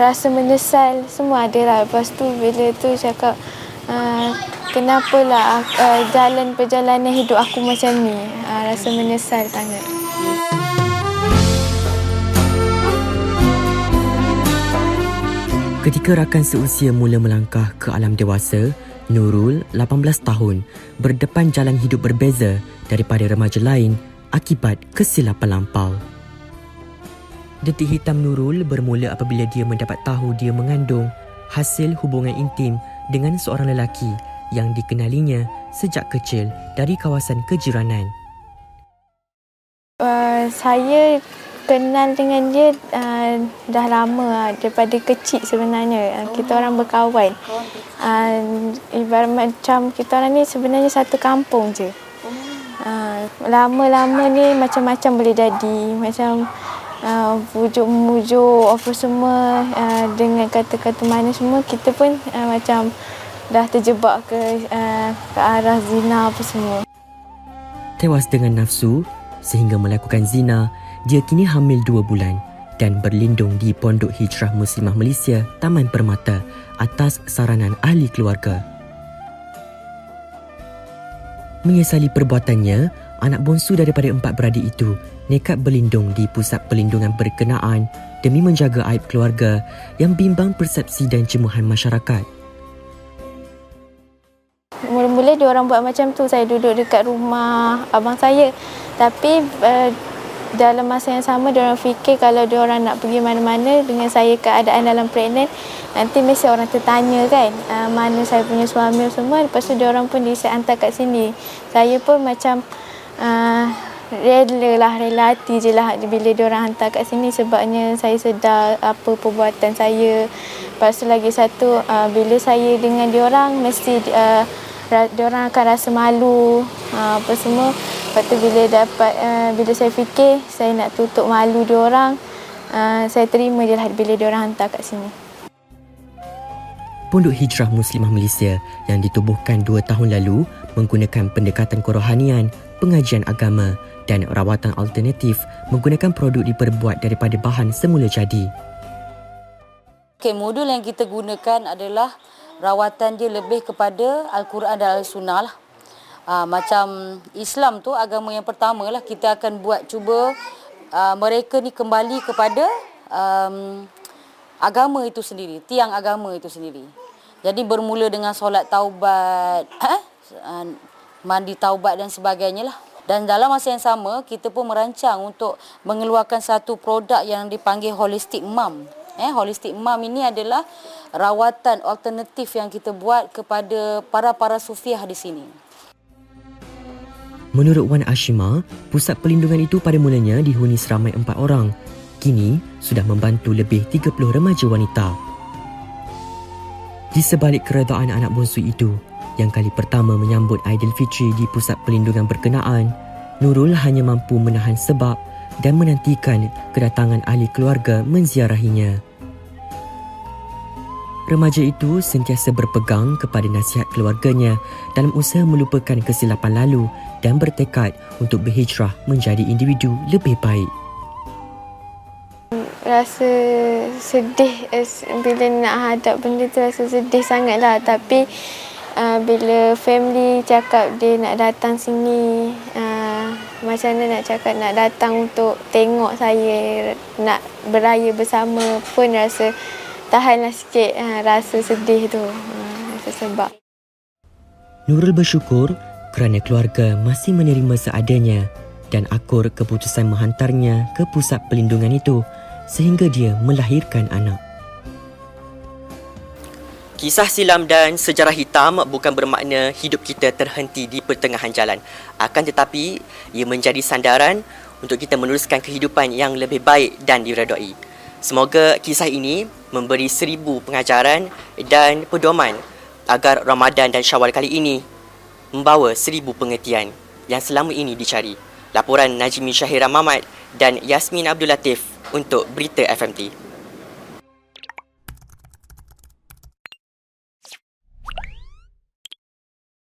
rasa menyesal semua ada lah. Lepas tu bila tu cakap uh, kenapalah uh, jalan perjalanan hidup aku macam ni. Uh, rasa menyesal sangat. Ketika rakan seusia mula melangkah ke alam dewasa, Nurul, 18 tahun, berdepan jalan hidup berbeza daripada remaja lain akibat kesilapan lampau. Detik hitam Nurul bermula apabila dia mendapat tahu dia mengandung hasil hubungan intim dengan seorang lelaki yang dikenalinya sejak kecil dari kawasan kejiranan. Uh, saya kenal dengan dia uh, dah lama uh, daripada kecil sebenarnya. Uh, kita orang berkawan. Uh, ibarat macam kita orang ni sebenarnya satu kampung je. Uh, lama-lama ni macam-macam boleh jadi. Macam uh, pujuk memujuk apa semua uh, dengan kata-kata mana semua kita pun uh, macam dah terjebak ke uh, ke arah zina apa semua tewas dengan nafsu sehingga melakukan zina dia kini hamil dua bulan dan berlindung di Pondok Hijrah Muslimah Malaysia, Taman Permata atas saranan ahli keluarga. Menyesali perbuatannya, anak bongsu daripada empat beradik itu nekat berlindung di pusat pelindungan berkenaan demi menjaga aib keluarga yang bimbang persepsi dan cemuhan masyarakat. Mula-mula dia orang buat macam tu, saya duduk dekat rumah abang saya. Tapi uh, dalam masa yang sama dia orang fikir kalau dia orang nak pergi mana-mana dengan saya keadaan dalam pregnant nanti mesti orang tertanya kan uh, mana saya punya suami semua lepas tu dia orang pun bisa hantar kat sini saya pun macam uh, rela lah rela hati je lah bila dia orang hantar kat sini. Sebabnya saya sedar apa perbuatan saya. Lepas tu lagi satu uh, bila saya dengan dia orang mesti uh, dia orang akan rasa malu. Uh, apa semua. Lepas tu bila dapat uh, bila saya fikir saya nak tutup malu dia orang, uh, saya terima je lah bila dia orang hantar kat sini. Pondok Hijrah Muslimah Malaysia yang ditubuhkan dua tahun lalu menggunakan pendekatan kerohanian, pengajian agama dan rawatan alternatif menggunakan produk diperbuat daripada bahan semula jadi. Okay, modul yang kita gunakan adalah rawatan dia lebih kepada Al-Quran dan Al-Sunnah lah. Uh, macam Islam tu agama yang pertama lah kita akan buat cuba uh, mereka ni kembali kepada um, agama itu sendiri, tiang agama itu sendiri. Jadi bermula dengan solat taubat, eh? mandi taubat dan sebagainya lah. Dan dalam masa yang sama, kita pun merancang untuk mengeluarkan satu produk yang dipanggil Holistic Mom. Eh, Holistic Mom ini adalah rawatan alternatif yang kita buat kepada para-para sufiah di sini. Menurut Wan Ashima, pusat pelindungan itu pada mulanya dihuni seramai empat orang. Kini, sudah membantu lebih 30 remaja wanita. Di sebalik keredaan anak bongsu itu, yang kali pertama menyambut Aidilfitri di pusat pelindungan berkenaan, Nurul hanya mampu menahan sebab dan menantikan kedatangan ahli keluarga menziarahinya. Remaja itu sentiasa berpegang kepada nasihat keluarganya dalam usaha melupakan kesilapan lalu dan bertekad untuk berhijrah menjadi individu lebih baik. Rasa sedih bila nak hadap benda tu rasa sedih sangatlah tapi uh, bila family cakap dia nak datang sini uh, macam mana nak cakap nak datang untuk tengok saya nak beraya bersama pun rasa tahanlah sikit ha, rasa sedih tu. Ha, rasa sebab. Nurul bersyukur kerana keluarga masih menerima seadanya dan akur keputusan menghantarnya ke pusat pelindungan itu sehingga dia melahirkan anak. Kisah silam dan sejarah hitam bukan bermakna hidup kita terhenti di pertengahan jalan. Akan tetapi, ia menjadi sandaran untuk kita meneruskan kehidupan yang lebih baik dan diredai. Semoga kisah ini memberi seribu pengajaran dan pedoman agar Ramadan dan Syawal kali ini membawa seribu pengertian yang selama ini dicari. Laporan Najmi Syahira Mamat dan Yasmin Abdul Latif untuk Berita FMT.